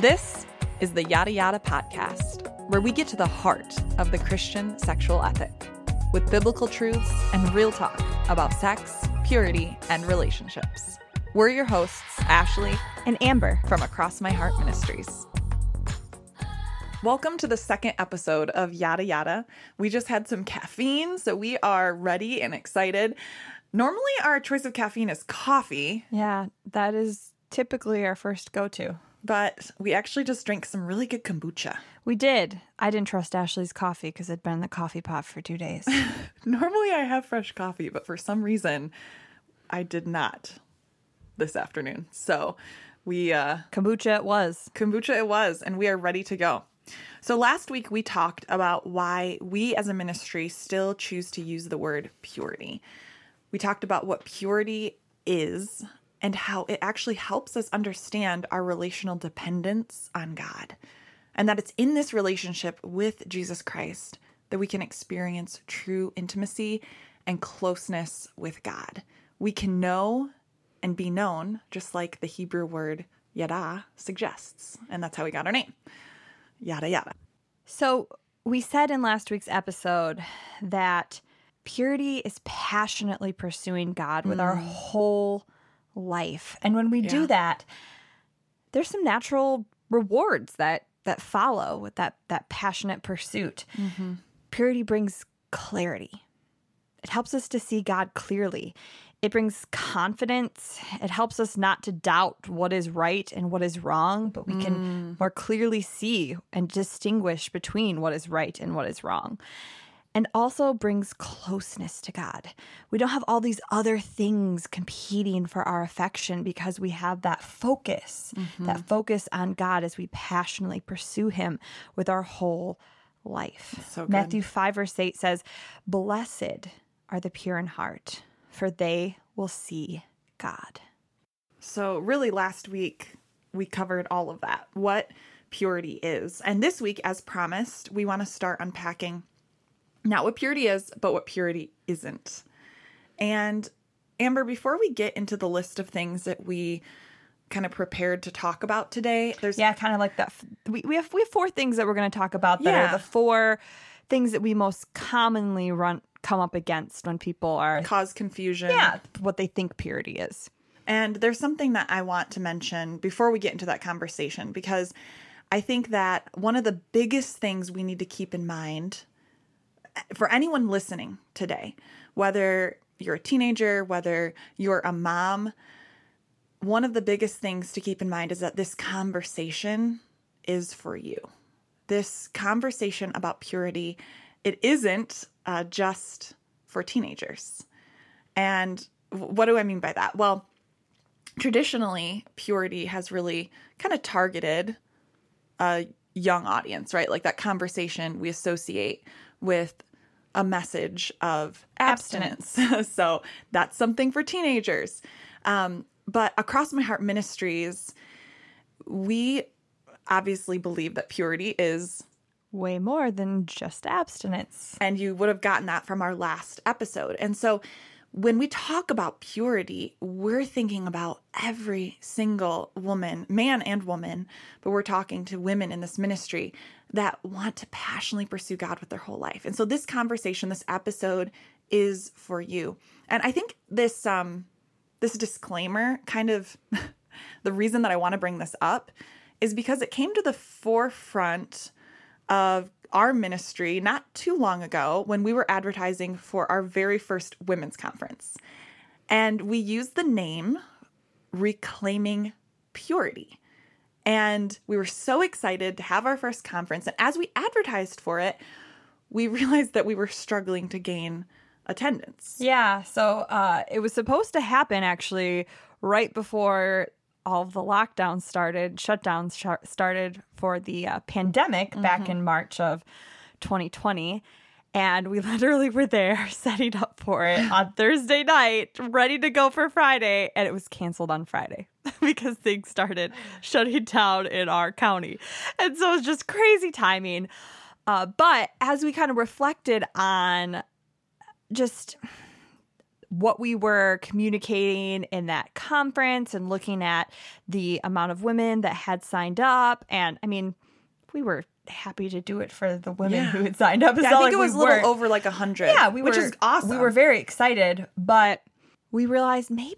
This is the Yada Yada Podcast, where we get to the heart of the Christian sexual ethic with biblical truths and real talk about sex, purity, and relationships. We're your hosts, Ashley and Amber from Across My Heart Ministries. Welcome to the second episode of Yada Yada. We just had some caffeine, so we are ready and excited. Normally, our choice of caffeine is coffee. Yeah, that is typically our first go to. But we actually just drank some really good kombucha. We did. I didn't trust Ashley's coffee because it'd been in the coffee pot for two days. Normally, I have fresh coffee, but for some reason, I did not this afternoon. So we, uh, kombucha it was. Kombucha it was, and we are ready to go. So last week, we talked about why we as a ministry still choose to use the word purity. We talked about what purity is and how it actually helps us understand our relational dependence on God. And that it's in this relationship with Jesus Christ that we can experience true intimacy and closeness with God. We can know and be known, just like the Hebrew word yada suggests. And that's how we got our name. Yada yada. So, we said in last week's episode that purity is passionately pursuing God with mm. our whole life. And when we yeah. do that, there's some natural rewards that that follow with that that passionate pursuit. Mm-hmm. Purity brings clarity. It helps us to see God clearly. It brings confidence. It helps us not to doubt what is right and what is wrong, but we mm. can more clearly see and distinguish between what is right and what is wrong and also brings closeness to God. We don't have all these other things competing for our affection because we have that focus, mm-hmm. that focus on God as we passionately pursue Him with our whole life. So Matthew 5, verse 8 says, Blessed are the pure in heart, for they will see God. So, really, last week we covered all of that, what purity is. And this week, as promised, we want to start unpacking not what purity is, but what purity isn't. And Amber, before we get into the list of things that we kind of prepared to talk about today, there's yeah, kind of like that. We we have we have four things that we're going to talk about that yeah. are the four things that we most commonly run come up against when people are cause confusion. Yeah, what they think purity is. And there's something that I want to mention before we get into that conversation because I think that one of the biggest things we need to keep in mind for anyone listening today, whether you're a teenager, whether you're a mom, one of the biggest things to keep in mind is that this conversation is for you. This conversation about purity, it isn't uh, just for teenagers. And what do I mean by that? Well, traditionally, purity has really kind of targeted a young audience, right? Like that conversation we associate with a message of abstinence. abstinence. so that's something for teenagers. Um, but across my heart ministries, we obviously believe that purity is way more than just abstinence. And you would have gotten that from our last episode. And so when we talk about purity, we're thinking about every single woman, man and woman, but we're talking to women in this ministry that want to passionately pursue God with their whole life. And so this conversation, this episode is for you. And I think this um this disclaimer kind of the reason that I want to bring this up is because it came to the forefront of our ministry not too long ago when we were advertising for our very first women's conference. And we used the name Reclaiming Purity. And we were so excited to have our first conference. And as we advertised for it, we realized that we were struggling to gain attendance. Yeah. So uh, it was supposed to happen actually right before all of the lockdowns started, shutdowns sh- started for the uh, pandemic mm-hmm. back in March of 2020. And we literally were there setting up for it on Thursday night, ready to go for Friday. And it was canceled on Friday because things started shutting down in our county. And so it was just crazy timing. Uh, but as we kind of reflected on just what we were communicating in that conference and looking at the amount of women that had signed up. And I mean, we were happy to do it for the women Yeah. who had signed up. It's Yeah, I think like it was we a little weren't. over like a hundred. Yeah, we which were is awesome. We were very excited, but we realized maybe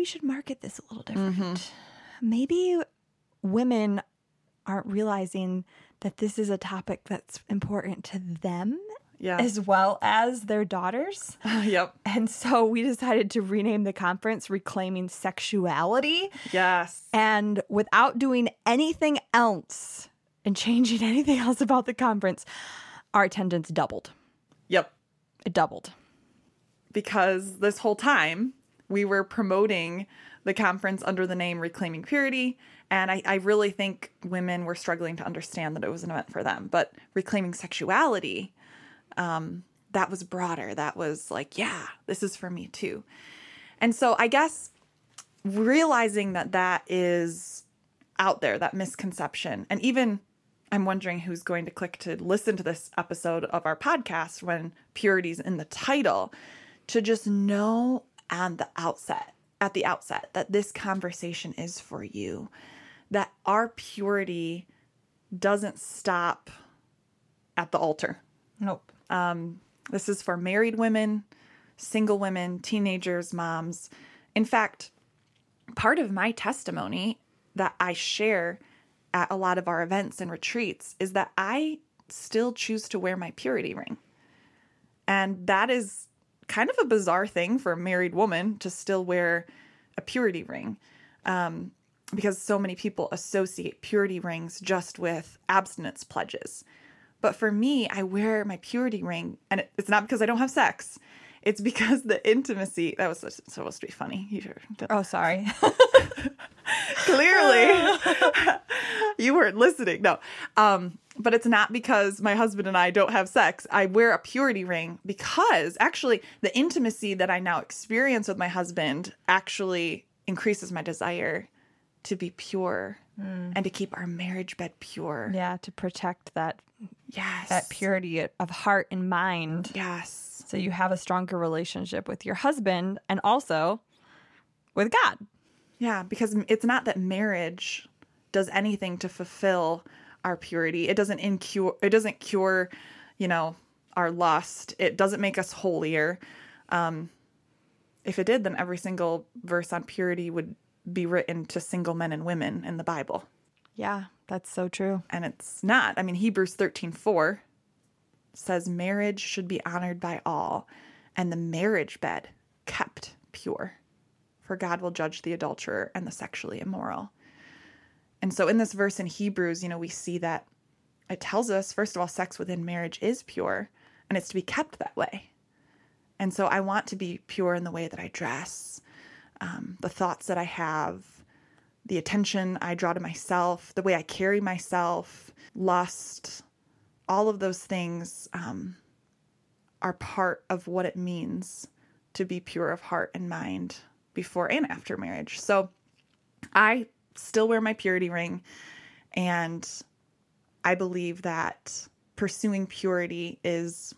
we should market this a little different. Mm-hmm. Maybe women aren't realizing that this is a topic that's important to them yeah. as well as their daughters. yep. And so we decided to rename the conference Reclaiming Sexuality. Yes. And without doing anything else and changing anything else about the conference, our attendance doubled. Yep. It doubled. because this whole time we were promoting the conference under the name Reclaiming Purity. And I, I really think women were struggling to understand that it was an event for them. But Reclaiming Sexuality, um, that was broader. That was like, yeah, this is for me too. And so I guess realizing that that is out there, that misconception, and even I'm wondering who's going to click to listen to this episode of our podcast when purity's in the title to just know on the outset, at the outset, that this conversation is for you, that our purity doesn't stop at the altar. Nope. Um, this is for married women, single women, teenagers, moms. In fact, part of my testimony that I share at a lot of our events and retreats is that I still choose to wear my purity ring. And that is kind of a bizarre thing for a married woman to still wear a purity ring um, because so many people associate purity rings just with abstinence pledges. But for me, I wear my purity ring, and it's not because I don't have sex. It's because the intimacy that was supposed to be funny. You sure? Oh, sorry. Clearly, you weren't listening. No, um, but it's not because my husband and I don't have sex. I wear a purity ring because actually, the intimacy that I now experience with my husband actually increases my desire to be pure and to keep our marriage bed pure. yeah, to protect that Yes, that purity of heart and mind. Yes. So you have a stronger relationship with your husband and also with God. Yeah, because it's not that marriage does anything to fulfill our purity. It doesn't incure it doesn't cure, you know, our lust. It doesn't make us holier. Um if it did, then every single verse on purity would be written to single men and women in the Bible. Yeah, that's so true. And it's not. I mean, Hebrews 13 4 says marriage should be honored by all, and the marriage bed kept pure. For God will judge the adulterer and the sexually immoral. And so in this verse in Hebrews, you know, we see that it tells us, first of all, sex within marriage is pure and it's to be kept that way. And so I want to be pure in the way that I dress, um, the thoughts that I have, the attention I draw to myself, the way I carry myself, lust, all of those things um, are part of what it means to be pure of heart and mind before and after marriage. So I still wear my purity ring, and I believe that pursuing purity is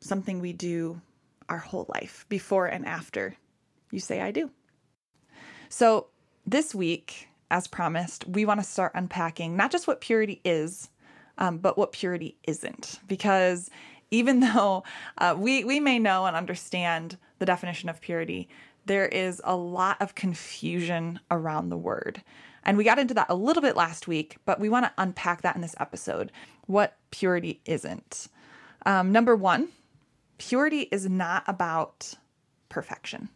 something we do our whole life, before and after. You say, I do. So, this week, as promised, we want to start unpacking not just what purity is, um, but what purity isn't. Because even though uh, we, we may know and understand the definition of purity, there is a lot of confusion around the word. And we got into that a little bit last week, but we want to unpack that in this episode what purity isn't. Um, number one, purity is not about perfection.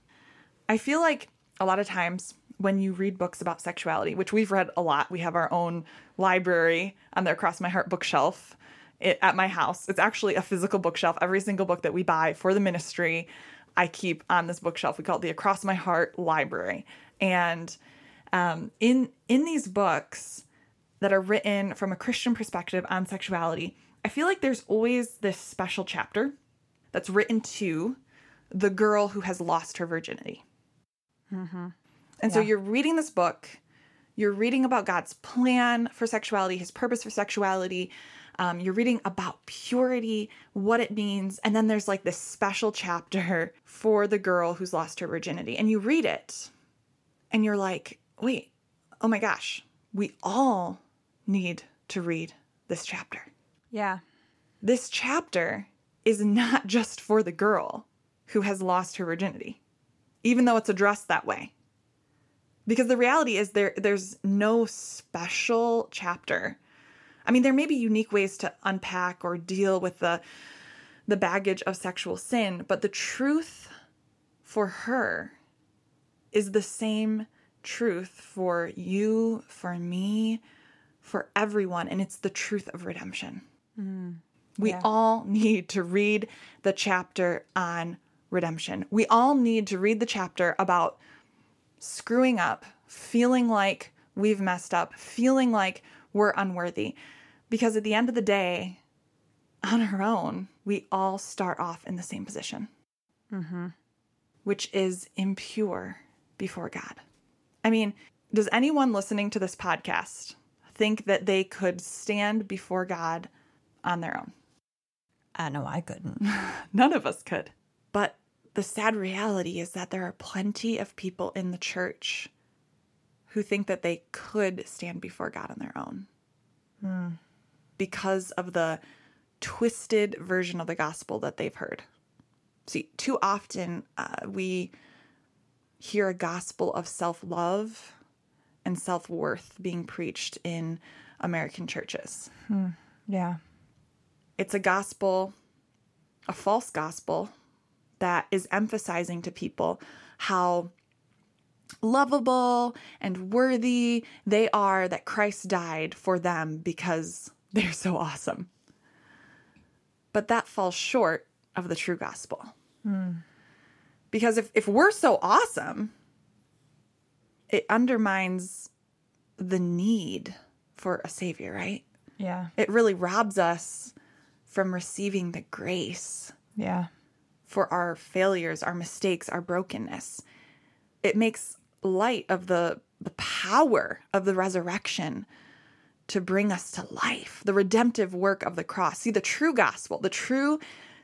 I feel like a lot of times when you read books about sexuality, which we've read a lot, we have our own library on the Across My Heart bookshelf it, at my house. It's actually a physical bookshelf. Every single book that we buy for the ministry, I keep on this bookshelf. We call it the Across My Heart Library. And um, in in these books that are written from a Christian perspective on sexuality, I feel like there's always this special chapter that's written to the girl who has lost her virginity. And so you're reading this book, you're reading about God's plan for sexuality, his purpose for sexuality, Um, you're reading about purity, what it means, and then there's like this special chapter for the girl who's lost her virginity. And you read it and you're like, wait, oh my gosh, we all need to read this chapter. Yeah. This chapter is not just for the girl who has lost her virginity, even though it's addressed that way. Because the reality is there there's no special chapter I mean, there may be unique ways to unpack or deal with the the baggage of sexual sin, but the truth for her is the same truth for you, for me, for everyone, and it's the truth of redemption. Mm, we yeah. all need to read the chapter on redemption. We all need to read the chapter about screwing up, feeling like we've messed up, feeling like we're unworthy. Because at the end of the day, on our own, we all start off in the same position, mm-hmm. which is impure before God. I mean, does anyone listening to this podcast think that they could stand before God on their own? I know I couldn't. None of us could. But the sad reality is that there are plenty of people in the church who think that they could stand before God on their own. Mm because of the twisted version of the gospel that they've heard. See, too often uh, we hear a gospel of self love and self worth being preached in American churches. Hmm. Yeah. It's a gospel, a false gospel, that is emphasizing to people how lovable and worthy they are that Christ died for them because they're so awesome. But that falls short of the true gospel. Mm. Because if, if we're so awesome, it undermines the need for a savior, right? Yeah. It really robs us from receiving the grace. Yeah. For our failures, our mistakes, our brokenness. It makes light of the the power of the resurrection to bring us to life, the redemptive work of the cross. See, the true gospel, the true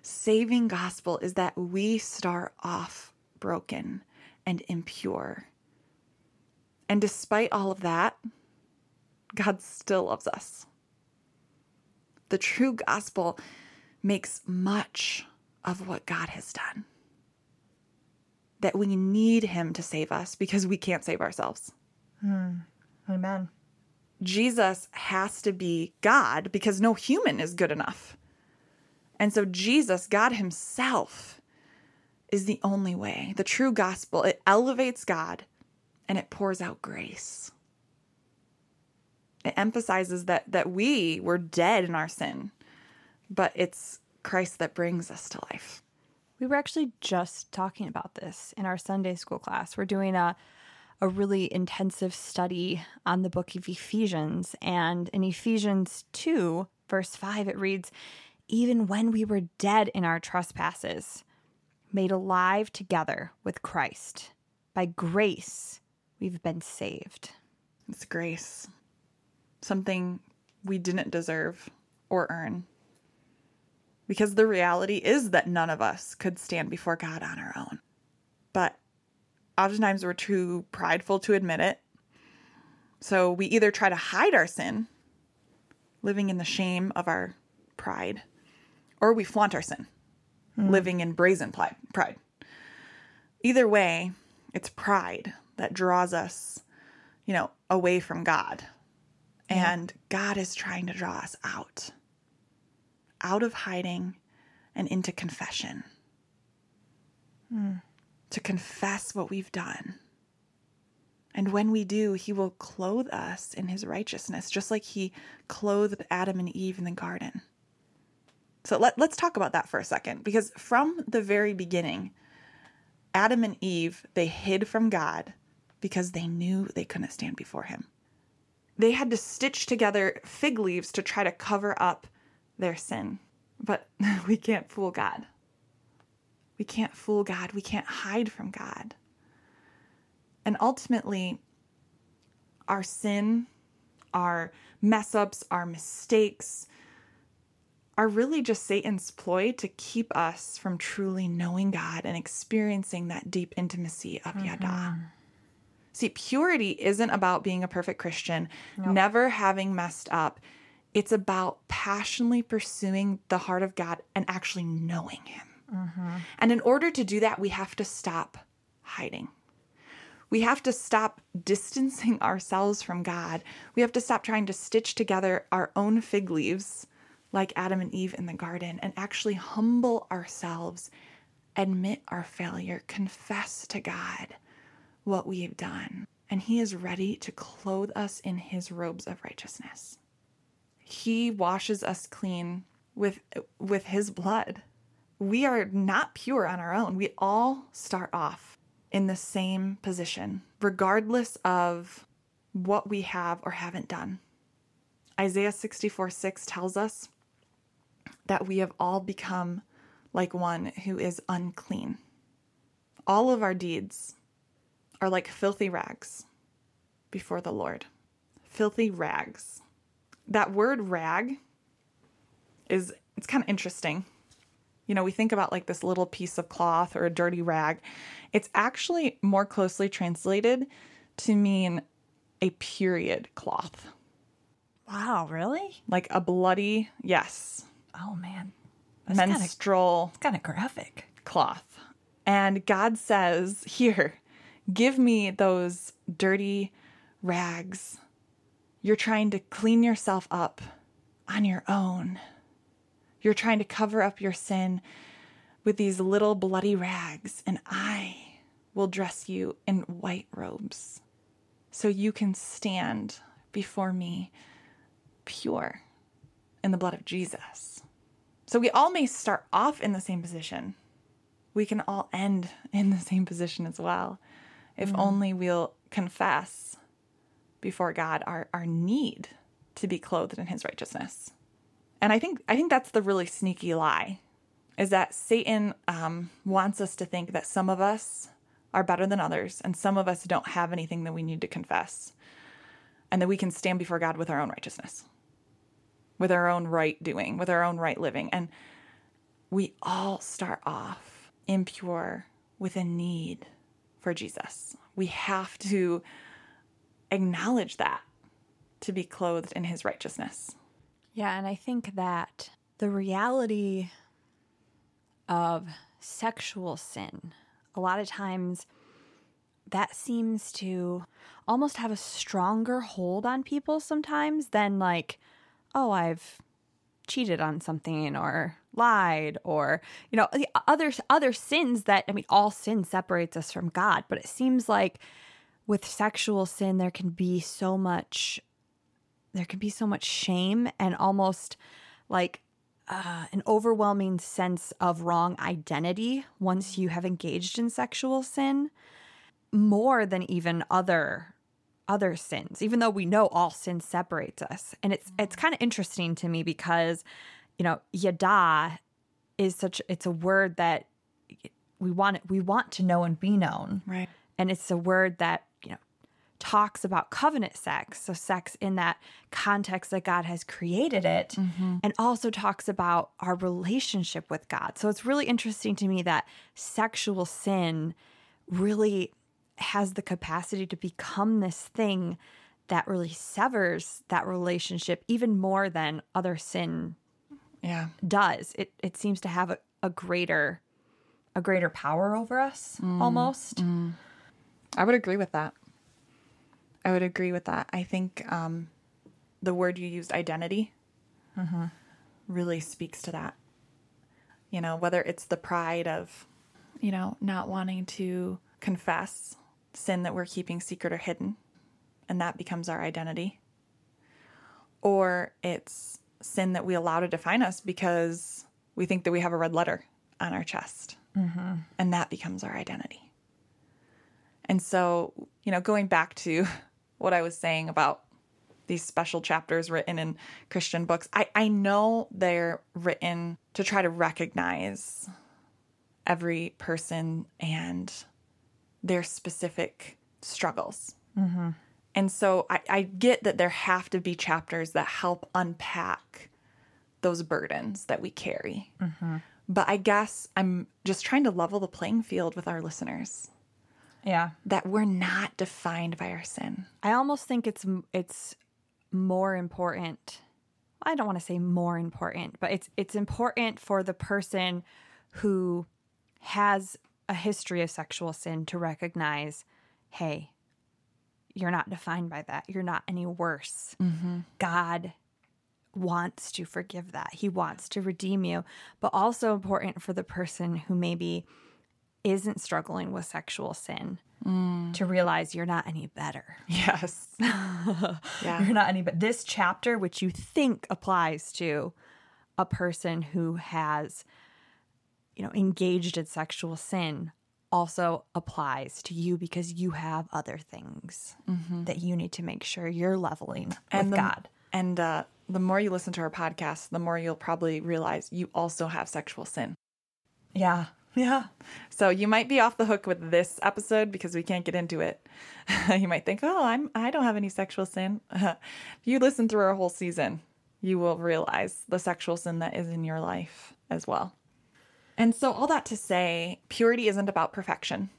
saving gospel is that we start off broken and impure. And despite all of that, God still loves us. The true gospel makes much of what God has done. That we need Him to save us because we can't save ourselves. Hmm. Amen. Jesus has to be God because no human is good enough. And so, Jesus, God Himself, is the only way. The true gospel, it elevates God and it pours out grace. It emphasizes that, that we were dead in our sin, but it's Christ that brings us to life. We were actually just talking about this in our Sunday school class. We're doing a a really intensive study on the book of Ephesians. And in Ephesians 2, verse 5, it reads, Even when we were dead in our trespasses, made alive together with Christ, by grace we've been saved. It's grace, something we didn't deserve or earn. Because the reality is that none of us could stand before God on our own. But oftentimes we're too prideful to admit it. So we either try to hide our sin, living in the shame of our pride, or we flaunt our sin, mm. living in brazen pride. Either way, it's pride that draws us, you know, away from God. And God is trying to draw us out, out of hiding and into confession. Mm to confess what we've done. And when we do, he will clothe us in his righteousness, just like he clothed Adam and Eve in the garden. So let, let's talk about that for a second, because from the very beginning, Adam and Eve, they hid from God because they knew they couldn't stand before him. They had to stitch together fig leaves to try to cover up their sin. But we can't fool God. We can't fool God. We can't hide from God. And ultimately, our sin, our mess ups, our mistakes, are really just Satan's ploy to keep us from truly knowing God and experiencing that deep intimacy of mm-hmm. Yada. See, purity isn't about being a perfect Christian, nope. never having messed up. It's about passionately pursuing the heart of God and actually knowing Him. Mm-hmm. And in order to do that, we have to stop hiding. We have to stop distancing ourselves from God. We have to stop trying to stitch together our own fig leaves like Adam and Eve in the garden and actually humble ourselves, admit our failure, confess to God what we have done. And He is ready to clothe us in His robes of righteousness. He washes us clean with, with His blood. We are not pure on our own. We all start off in the same position, regardless of what we have or haven't done. Isaiah 64 6 tells us that we have all become like one who is unclean. All of our deeds are like filthy rags before the Lord. Filthy rags. That word rag is it's kind of interesting. You know, we think about like this little piece of cloth or a dirty rag. It's actually more closely translated to mean a period cloth. Wow, really? Like a bloody, yes, Oh man. That's menstrual. It's kind of graphic. Cloth. And God says, Here, give me those dirty rags. You're trying to clean yourself up on your own. You're trying to cover up your sin with these little bloody rags, and I will dress you in white robes so you can stand before me pure in the blood of Jesus. So we all may start off in the same position. We can all end in the same position as well. If mm. only we'll confess before God our, our need to be clothed in his righteousness. And I think I think that's the really sneaky lie is that Satan um, wants us to think that some of us are better than others and some of us don't have anything that we need to confess and that we can stand before God with our own righteousness with our own right doing, with our own right living. And we all start off impure with a need for Jesus. We have to acknowledge that to be clothed in his righteousness. Yeah, and I think that the reality of sexual sin, a lot of times that seems to almost have a stronger hold on people sometimes than like oh, I've cheated on something or lied or you know the other other sins that I mean all sin separates us from God but it seems like with sexual sin there can be so much there can be so much shame and almost like uh, an overwhelming sense of wrong identity once you have engaged in sexual sin more than even other other sins, even though we know all sin separates us. And it's it's kind of interesting to me because, you know, yada is such it's a word that we want it we want to know and be known. Right. And it's a word that, you know, talks about covenant sex, so sex in that context that God has created it, mm-hmm. and also talks about our relationship with God. So it's really interesting to me that sexual sin really has the capacity to become this thing that really severs that relationship even more than other sin yeah. does. It it seems to have a, a greater a greater power over us mm, almost. Mm. i would agree with that. I would agree with that. I think um, the word you used identity mm-hmm. really speaks to that. You know whether it's the pride of you know not wanting to confess sin that we're keeping secret or hidden, and that becomes our identity. Or it's sin that we allow to define us because we think that we have a red letter on our chest, mm-hmm. and that becomes our identity. And so, you know, going back to what I was saying about these special chapters written in Christian books, I, I know they're written to try to recognize every person and their specific struggles. Mm-hmm. And so I, I get that there have to be chapters that help unpack those burdens that we carry. But I guess I'm just trying to level the playing field with our listeners Yeah. that we're not defined by our sin. I almost think it's it's more important. I don't want to say more important, but it's it's important for the person who has a history of sexual sin to recognize, hey, you're not defined by that. You're not any worse. Mm-hmm. God wants to forgive that. He wants to redeem you, but also important for the person who maybe isn't struggling with sexual sin mm. to realize you're not any better. Yes. yeah. You're not any but this chapter which you think applies to a person who has you know engaged in sexual sin also applies to you because you have other things that you need to make sure you're leveling with the, God. And uh, the more you listen to our podcast, the more you'll probably realize you also have sexual sin. Yeah. Yeah. So you might be off the hook with this episode because we can't get into it. you might think, "Oh, I'm I don't have any sexual sin." if you listen through our whole season, you will realize the sexual sin that is in your life as well. And so all that to say, purity isn't about perfection.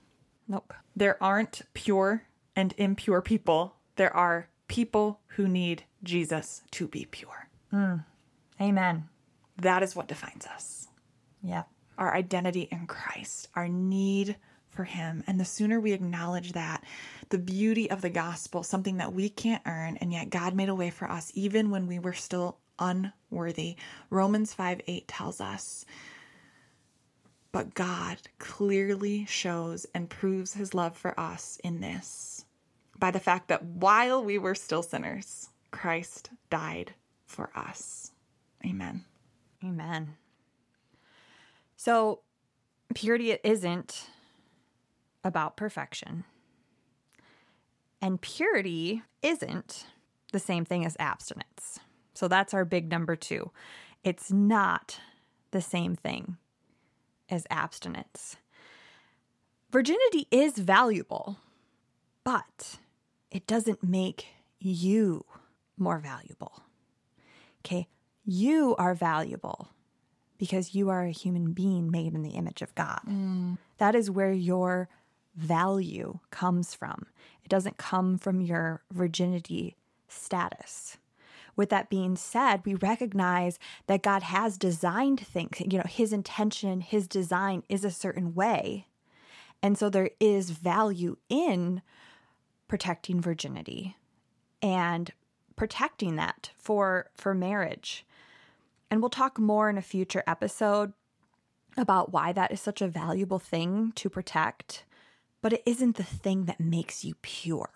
Nope. There aren't pure and impure people. There are people who need Jesus to be pure. Mm. Amen. That is what defines us. Yeah. our identity in Christ, our need for Him. And the sooner we acknowledge that, the beauty of the gospel, something that we can't earn, and yet God made a way for us even when we were still unworthy. Romans 5 8 tells us, but God clearly shows and proves His love for us in this by the fact that while we were still sinners, Christ died for us. Amen. Amen. So, purity isn't about perfection. And purity isn't the same thing as abstinence. So, that's our big number two. It's not the same thing as abstinence. Virginity is valuable, but it doesn't make you more valuable. Okay, you are valuable because you are a human being made in the image of God. Mm. That is where your value comes from. It doesn't come from your virginity status. With that being said, we recognize that God has designed things. You know, his intention, his design is a certain way. And so there is value in protecting virginity and protecting that for for marriage. And we'll talk more in a future episode about why that is such a valuable thing to protect, but it isn't the thing that makes you pure.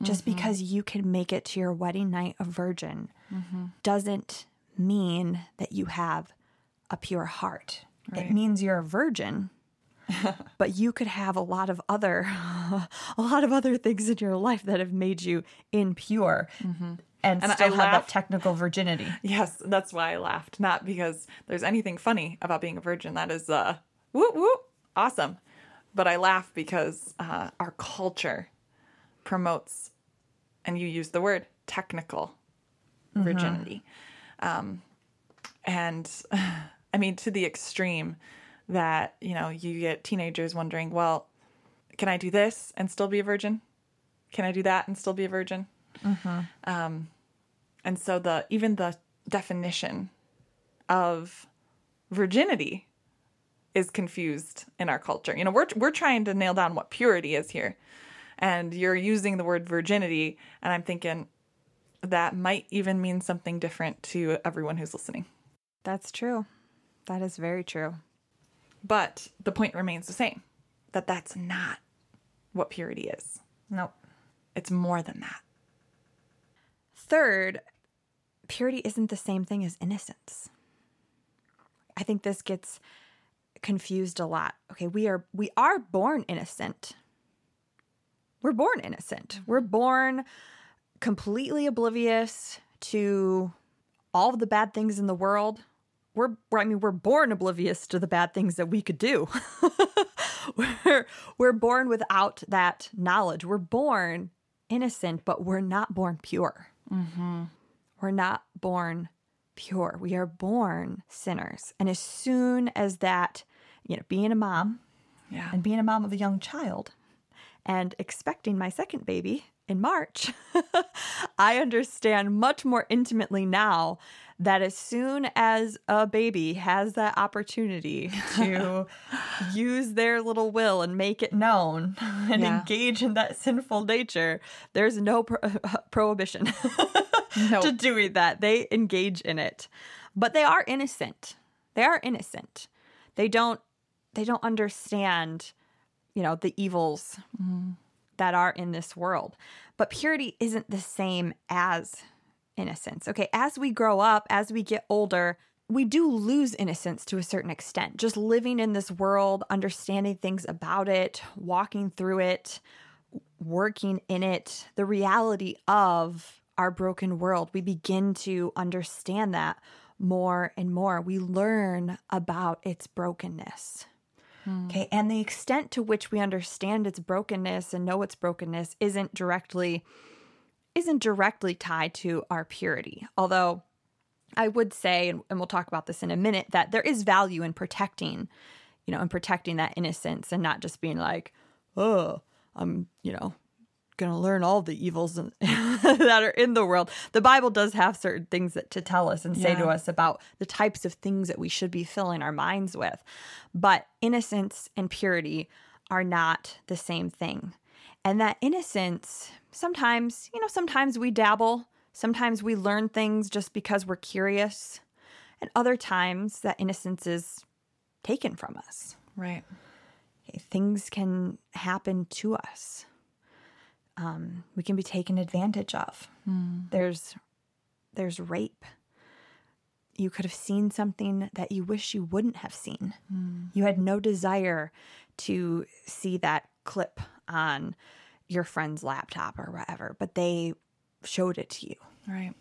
Just mm-hmm. because you can make it to your wedding night a virgin doesn't mean that you have a pure heart. It means you're a virgin. but you could have a lot of other a lot of other things in your life that have made you impure and, And I still have laugh- that technical virginity. Yes, that's why I laughed. Not because there's anything funny about being a virgin. That is uh whoop whoop awesome. But I laugh because uh, our culture promotes, and you use the word technical virginity, um, and I mean to the extreme that you know you get teenagers wondering, well, can I do this and still be a virgin? Can I do that and still be a virgin? Um, and so the even the definition of virginity is confused in our culture. You know, we're we're trying to nail down what purity is here. And you're using the word virginity and I'm thinking that might even mean something different to everyone who's listening. That's true. That is very true. But the point remains the same. That that's not what purity is. Nope. It's more than that. Third, purity isn't the same thing as innocence. I think this gets confused a lot. Okay, we are we are born innocent. We're born innocent. We're born completely oblivious to all the bad things in the world. We're, we're I mean we're born oblivious to the bad things that we could do. we're we're born without that knowledge. We're born innocent, but we're not born pure. Mm-hmm. We're not born pure. We are born sinners. And as soon as that, you know, being a mom Yeah. and being a mom of a young child and expecting my second baby in March, I understand much more intimately now that as soon as a baby has that opportunity to use their little will and make it known and Yeah. engage in that sinful nature, there's no pro- prohibition No. to doing that. They engage in it. But they are innocent. They are innocent. They don't they don't understand, you know, the evils mm-hmm. That are in this world. But purity isn't the same as innocence. Okay, as we grow up, as we get older, we do lose innocence to a certain extent. Just living in this world, understanding things about it, walking through it, working in it, the reality of our broken world, we begin to understand that more and more. We learn about its brokenness. Hmm. Okay. And the extent to which we understand its brokenness and know its brokenness isn't directly isn't directly tied to our purity. Although I would say, and, and we'll talk about this in a minute, that there is value in protecting, you know, in protecting that innocence and not just being like, oh, I'm, you know, gonna learn all the evils in- that are in the world. The Bible does have certain things that to tell us and say to us about the types of things that we should be filling our minds with. But innocence and purity are not the same thing. And that innocence, sometimes, you know, sometimes we dabble, sometimes we learn things just because we're curious, and other times that innocence is taken from us. right. Okay, things can happen to us. Um, we can be taken advantage of. There's there's rape. You could have seen something that you wish you wouldn't have seen. You had no desire to see that clip on your friend's laptop or whatever, but they showed it to you. Right.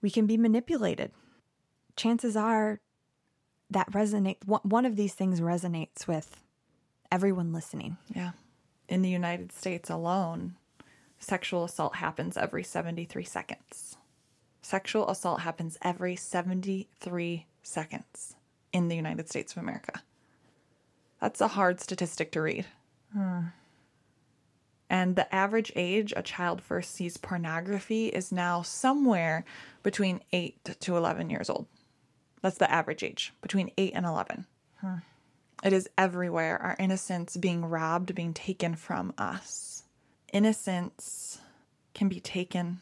We can be manipulated. Chances are that resonate one of these things resonates with everyone listening. Yeah. In the United States alone, sexual assault happens every 73 seconds. Sexual assault happens every 73 seconds in the United States of America. That's a hard statistic to read. Hmm. And the average age a child first sees pornography is now somewhere between 8 to 11 years old. That's the average age, between 8 and 11. Hmm. It is everywhere. Our innocence being robbed, being taken from us. Innocence can be taken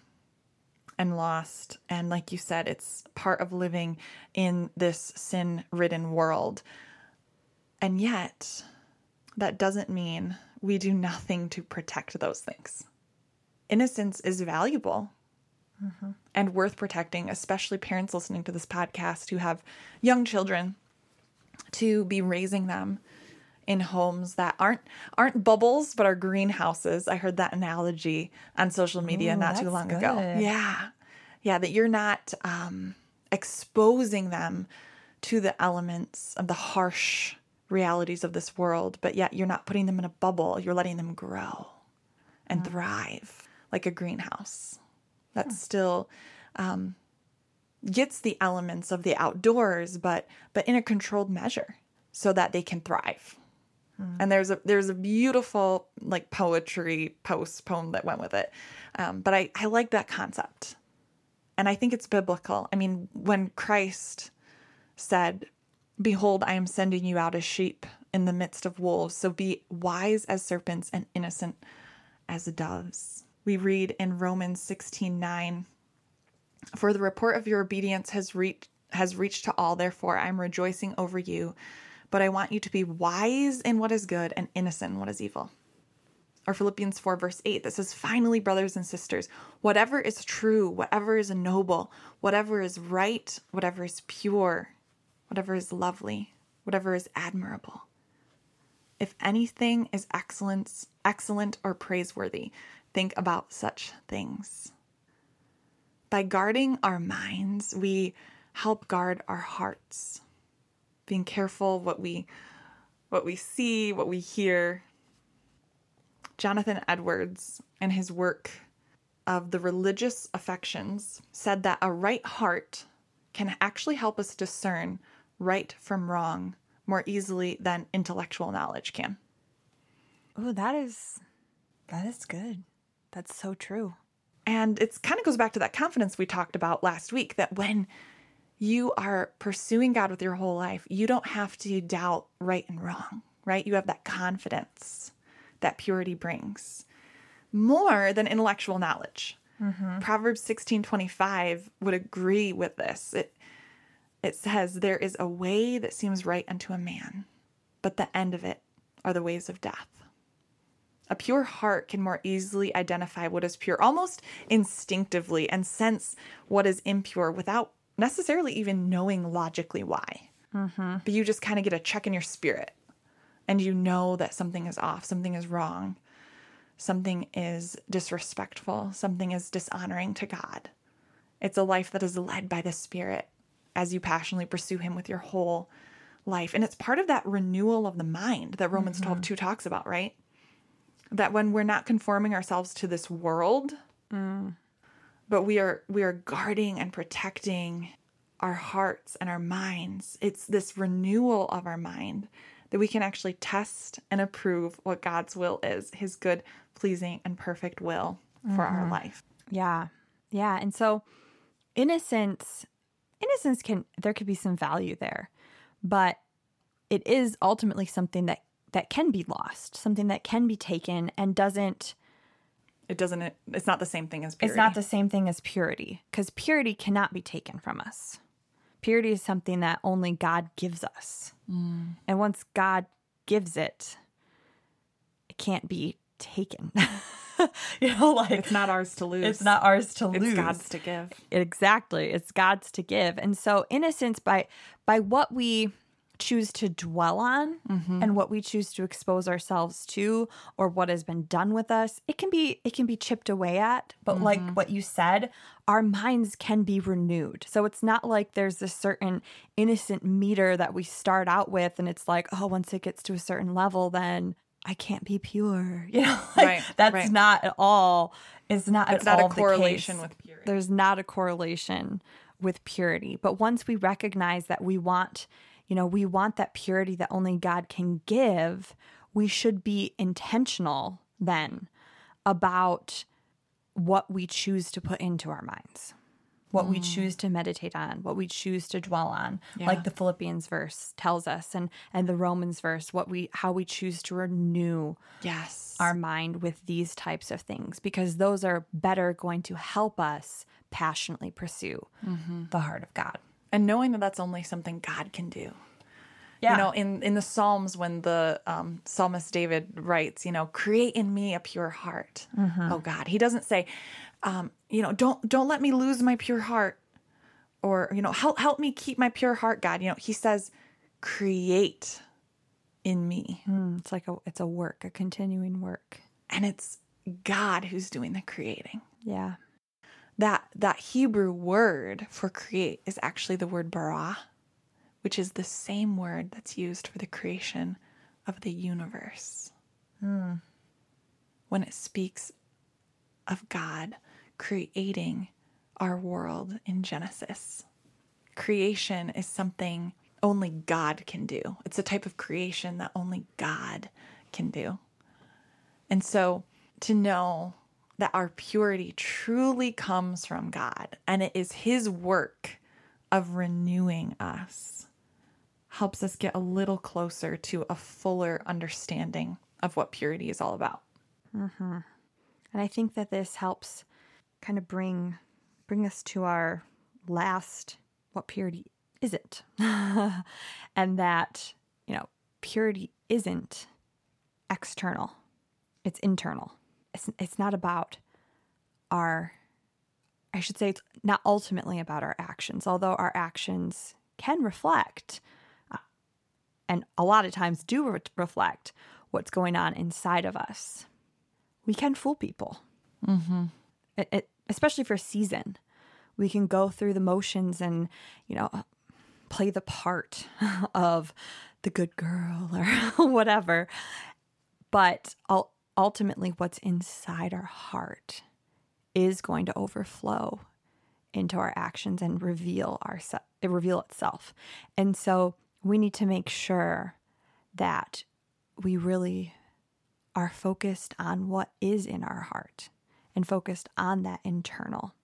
and lost. And like you said, it's part of living in this sin ridden world. And yet, that doesn't mean we do nothing to protect those things. Innocence is valuable mm-hmm, and worth protecting, especially parents listening to this podcast who have young children to be raising them in homes that aren't aren't bubbles but are greenhouses. I heard that analogy on social media Ooh, not too long ago. Yeah. Yeah, that you're not um exposing them to the elements of the harsh realities of this world, but yet you're not putting them in a bubble. You're letting them grow and thrive like a greenhouse. That's still um, gets the elements of the outdoors, but but in a controlled measure, so that they can thrive. And there's a there's a beautiful like poetry post poem that went with it, um, but I I like that concept, and I think it's biblical. I mean, when Christ said, "Behold, I am sending you out as sheep in the midst of wolves, so be wise as serpents and innocent as doves." We read in Romans sixteen nine. For the report of your obedience has reached has reached to all, therefore I am rejoicing over you. But I want you to be wise in what is good and innocent in what is evil. Or Philippians 4, verse 8, that says, Finally, brothers and sisters, whatever is true, whatever is noble, whatever is right, whatever is pure, whatever is lovely, whatever is admirable. If anything is excellence, excellent or praiseworthy, think about such things. By guarding our minds, we help guard our hearts. Being careful what we what we see, what we hear. Jonathan Edwards in his work of the religious affections said that a right heart can actually help us discern right from wrong more easily than intellectual knowledge can. Oh, that is that is good. That's so true. And it kind of goes back to that confidence we talked about last week that when you are pursuing God with your whole life, you don't have to doubt right and wrong, right? You have that confidence that purity brings more than intellectual knowledge. Mm-hmm. Proverbs 16:25 would agree with this. It it says there is a way that seems right unto a man, but the end of it are the ways of death. A pure heart can more easily identify what is pure almost instinctively and sense what is impure without necessarily even knowing logically why. Mm-hmm. But you just kind of get a check in your spirit and you know that something is off, something is wrong, something is disrespectful, something is dishonoring to God. It's a life that is led by the Spirit as you passionately pursue Him with your whole life. And it's part of that renewal of the mind that Romans mm-hmm. 12 2 talks about, right? That when we're not conforming ourselves to this world, mm but we are we are guarding and protecting our hearts and our minds. It's this renewal of our mind that we can actually test and approve what God's will is, his good, pleasing, and perfect will for mm-hmm. our life. Yeah. Yeah. And so innocence innocence can there could be some value there, but it is ultimately something that that can be lost, something that can be taken and doesn't it doesn't it's not the same thing as purity. It's not the same thing as purity because purity cannot be taken from us. Purity is something that only God gives us. Mm. And once God gives it, it can't be taken. you know, like it's not ours to lose. It's not ours to it's lose. It's God's to give. Exactly. It's God's to give. And so innocence by by what we choose to dwell on mm-hmm. and what we choose to expose ourselves to or what has been done with us it can be it can be chipped away at but mm-hmm. like what you said our minds can be renewed so it's not like there's a certain innocent meter that we start out with and it's like oh once it gets to a certain level then I can't be pure. You know, like, right, that's right. not at all. It's not it's at not all a correlation with purity. There's not a correlation with purity. But once we recognize that we want you know, we want that purity that only God can give, we should be intentional then about what we choose to put into our minds, what mm. we choose to meditate on, what we choose to dwell on, yeah. like the Philippians verse tells us, and and the Romans verse, what we how we choose to renew yes our mind with these types of things, because those are better going to help us passionately pursue mm-hmm. the heart of God and knowing that that's only something God can do. Yeah. You know, in in the Psalms when the um, psalmist David writes, you know, create in me a pure heart. Mm-hmm. Oh God, he doesn't say, um, you know, don't don't let me lose my pure heart, or you know, help help me keep my pure heart, God. You know, he says, create in me. Mm, it's like a it's a work, a continuing work, and it's God who's doing the creating. Yeah that Hebrew word for create is actually the word bara, which is the same word that's used for the creation of the universe. When it speaks of God creating our world in Genesis, creation is something only God can do. It's a type of creation that only God can do. And so to know that our purity truly comes from God and it is His work of renewing us helps us get a little closer to a fuller understanding of what purity is all about. Mm-hmm. And I think that this helps kind of bring bring us to our last what purity isn't. and that, you know, purity isn't external. It's internal it's, it's not about our I should say it's not ultimately about our actions, although our actions can reflect uh, and a lot of times do re- reflect what's going on inside of us. We can fool people, mm-hmm. it, it, especially for a season. We can go through the motions and, you know, play the part of the good girl or whatever. But ultimately what's inside our heart is going to overflow into our actions and reveal our reveal itself. And so we need to make sure that we really are focused on what is in our heart and focused on that internal.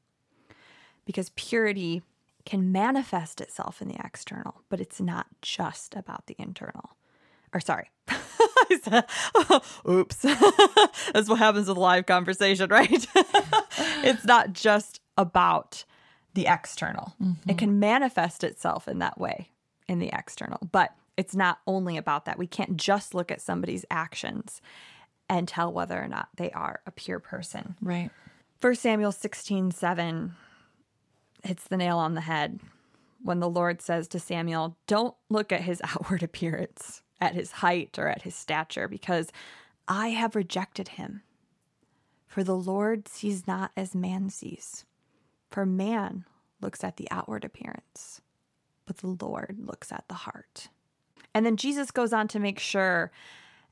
Because purity can manifest itself in the external, but it's not just about the internal. Or sorry. Oops. That's what happens with live conversation, right? it's not just about the external. Mm-hmm. It can manifest itself in that way in the external, but it's not only about that. We can't just look at somebody's actions and tell whether or not they are a pure person. Right. First Samuel 16, 7 hits the nail on the head when the Lord says to Samuel, Don't look at his outward appearance, at his height, or at his stature, because I have rejected him. For the Lord sees not as man sees. For man looks at the outward appearance, but the Lord looks at the heart. And then Jesus goes on to make sure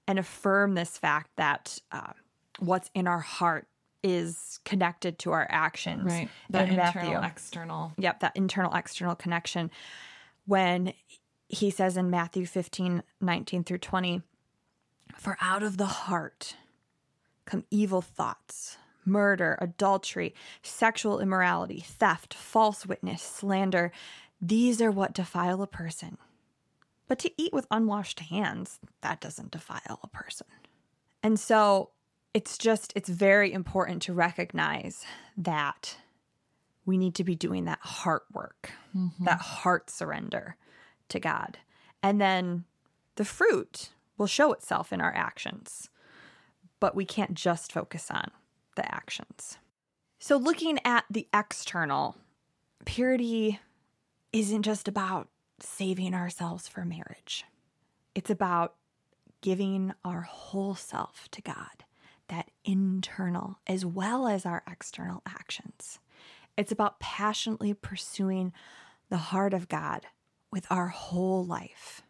and affirm this fact that uh, what's in our heart is connected to our actions. Right. That internal, Matthew. external. Yep, that internal, external connection. When he says in Matthew 15, 19 through 20, For out of the heart come evil thoughts, murder, adultery, sexual immorality, theft, false witness, slander. These are what defile a person. But to eat with unwashed hands, that doesn't defile a person. And so it's just, it's very important to recognize that we need to be doing that heart work, mm-hmm. that heart surrender to God. And then the fruit will show itself in our actions, but we can't just focus on the actions. So, looking at the external, purity isn't just about saving ourselves for marriage. It's about giving our whole self to God, that internal as well as our external actions. It's about passionately pursuing the heart of God with our whole life,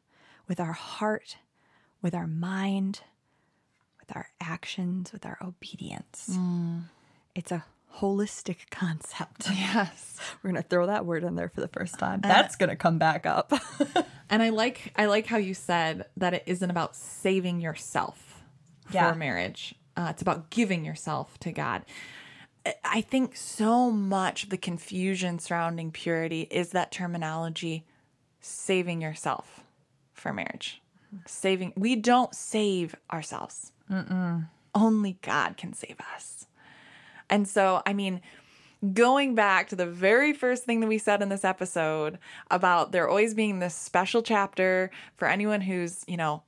with our heart, with our mind, with our actions, with our obedience. Mm. It's a holistic concept. Yes. We're going to throw that word in there for the first time. Uh, That's going to come back up. and I like I like how you said that it isn't about saving yourself yeah. for marriage. Uh, it's about giving yourself to God. I think so much of the confusion surrounding purity is that terminology saving yourself for marriage. Saving we don't save ourselves. Mm-mm. Only God can save us. And so, I mean, going back to the very first thing that we said in this episode about there always being this special chapter for anyone who's, you know,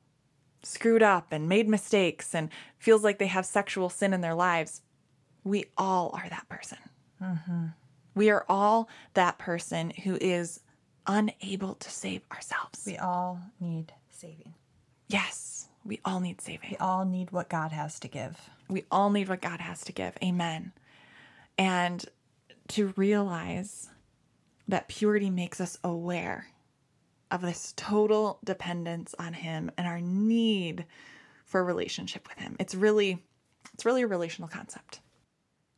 screwed up and made mistakes and feels like they have sexual sin in their lives, we all are that person. Mm-hmm. We are all that person who is unable to save ourselves. We all need saving. Yes, we all need saving. We all need what God has to give. We all need what God has to give. Amen. And to realize that purity makes us aware of this total dependence on him and our need for a relationship with him. It's really it's really a relational concept.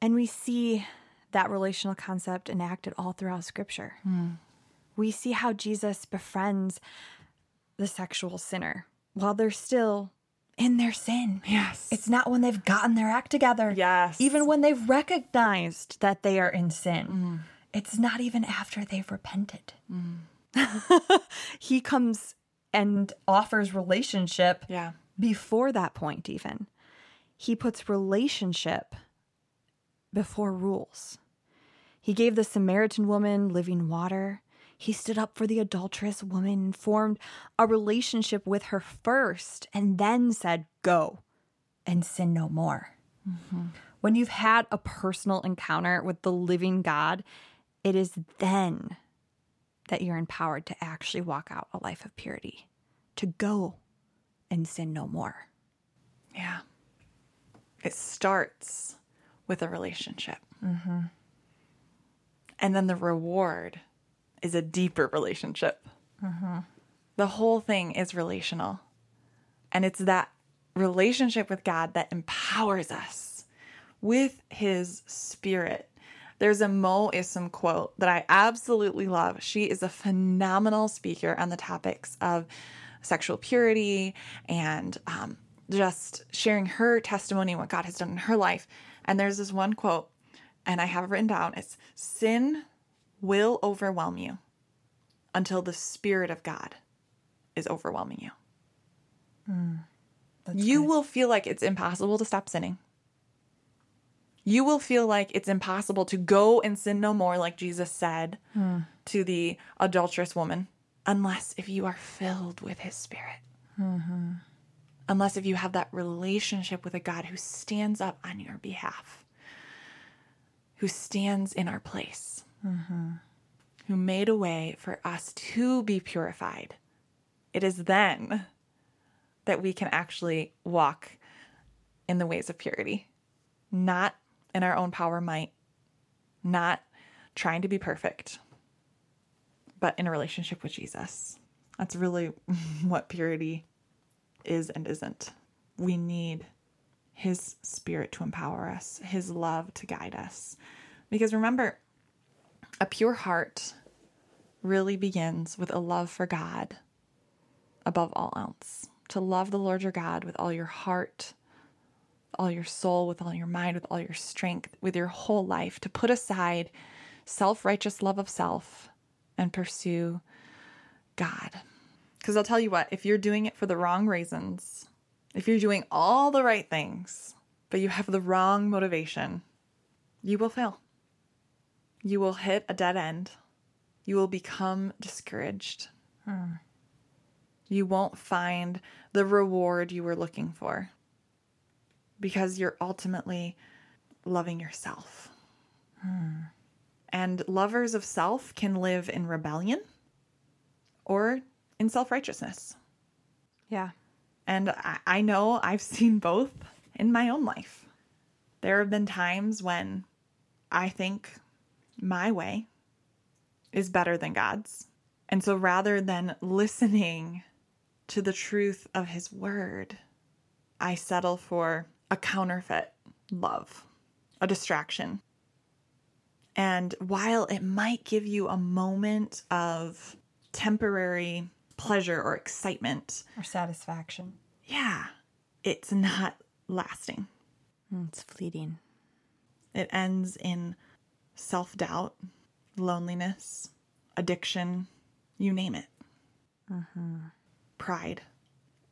And we see that relational concept enacted all throughout scripture. Mm. We see how Jesus befriends the sexual sinner while they're still in their sin. Yes. It's not when they've gotten their act together. Yes. Even when they've recognized that they are in sin. Mm. It's not even after they've repented. Mm. he comes and offers relationship yeah. before that point, even. He puts relationship before rules. He gave the Samaritan woman living water. He stood up for the adulterous woman formed a relationship with her first and then said, Go and sin no more. Mm-hmm. When you've had a personal encounter with the living God, it is then that you're empowered to actually walk out a life of purity, to go and sin no more. Yeah. It starts with a relationship. Mm-hmm. And then the reward is a deeper relationship. Mm-hmm. The whole thing is relational. And it's that relationship with God that empowers us with his spirit. There's a Mo Isom quote that I absolutely love. She is a phenomenal speaker on the topics of sexual purity and um, just sharing her testimony and what God has done in her life. And there's this one quote, and I have it written down it's sin will overwhelm you until the Spirit of God is overwhelming you. Mm, you good. will feel like it's impossible to stop sinning. You will feel like it's impossible to go and sin no more, like Jesus said Mm. to the adulterous woman, unless if you are filled with his spirit. Mm-hmm. Unless if you have that relationship with a God who stands up on your behalf, who stands in our place, Mm-hmm. who made a way for us to be purified. It is then that we can actually walk in the ways of purity, not in our own power might, not trying to be perfect, but in a relationship with Jesus. That's really what purity is and isn't. We need His Spirit to empower us, His love to guide us. Because remember, a pure heart really begins with a love for God above all else. To love the Lord your God with all your heart, all your soul, with all your mind, with all your strength, with your whole life, to put aside self righteous love of self and pursue God. Because I'll tell you what, if you're doing it for the wrong reasons, if you're doing all the right things, but you have the wrong motivation, you will fail. You will hit a dead end. You will become discouraged. Hmm. You won't find the reward you were looking for because you're ultimately loving yourself. Hmm. And lovers of self can live in rebellion or in self righteousness. Yeah. And I, I know I've seen both in my own life. There have been times when I think my way is better than God's. And so rather than listening to the truth of His word, I settle for a counterfeit love, a distraction. And while it might give you a moment of temporary pleasure or excitement, Or satisfaction. yeah, it's not lasting. Mm, It's fleeting. It ends in self doubt, loneliness, addiction, you name it. Mm-hmm. Pride.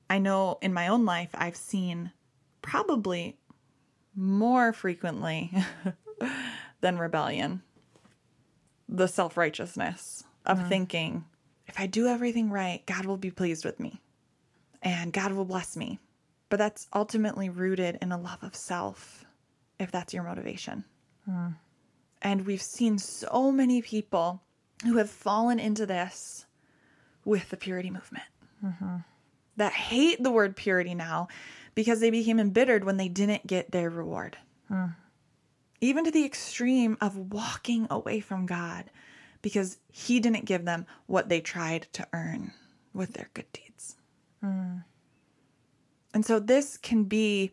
I know in my own life, I've seen probably more frequently than rebellion the self righteousness of mm. thinking, if I do everything right, God will be pleased with me and God will bless me. But that's ultimately rooted in a love of self, if that's your motivation. Mm. And we've seen so many people who have fallen into this with the purity movement mm-hmm. that hate the word purity now because they became embittered when they didn't get their reward. Hmm. Even to the extreme of walking away from God because He didn't give them what they tried to earn with their good deeds. Hmm. And so this can be,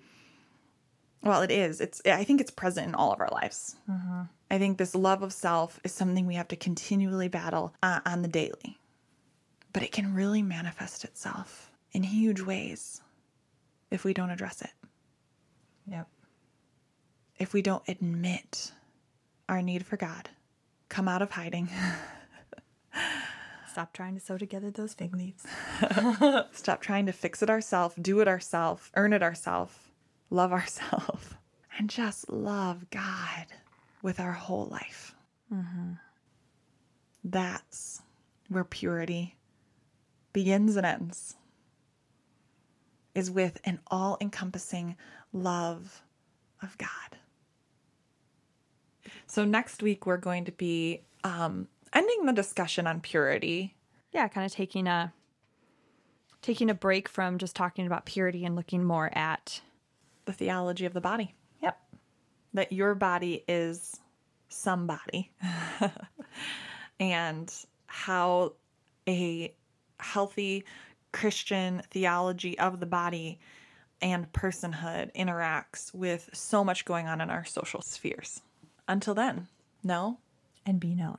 well, it is. It's. I think it's present in all of our lives. Mm-hmm. I think this love of self is something we have to continually battle uh, on the daily, but it can really manifest itself in huge ways if we don't address it. Yep. If we don't admit our need for God, come out of hiding, Stop trying to sew together those fig leaves. stop trying to fix it ourselves, do it ourselves, earn it ourselves, love ourselves, and just love God with our whole life. That's where purity begins and ends, is with an all encompassing love of God. So, next week, we're going to be um, ending the discussion on purity. Yeah, kind of taking a taking a break from just talking about purity and looking more at the theology of the body. That your body is somebody and how a healthy Christian theology of the body and personhood interacts with so much going on in our social spheres. Until then, know and be known.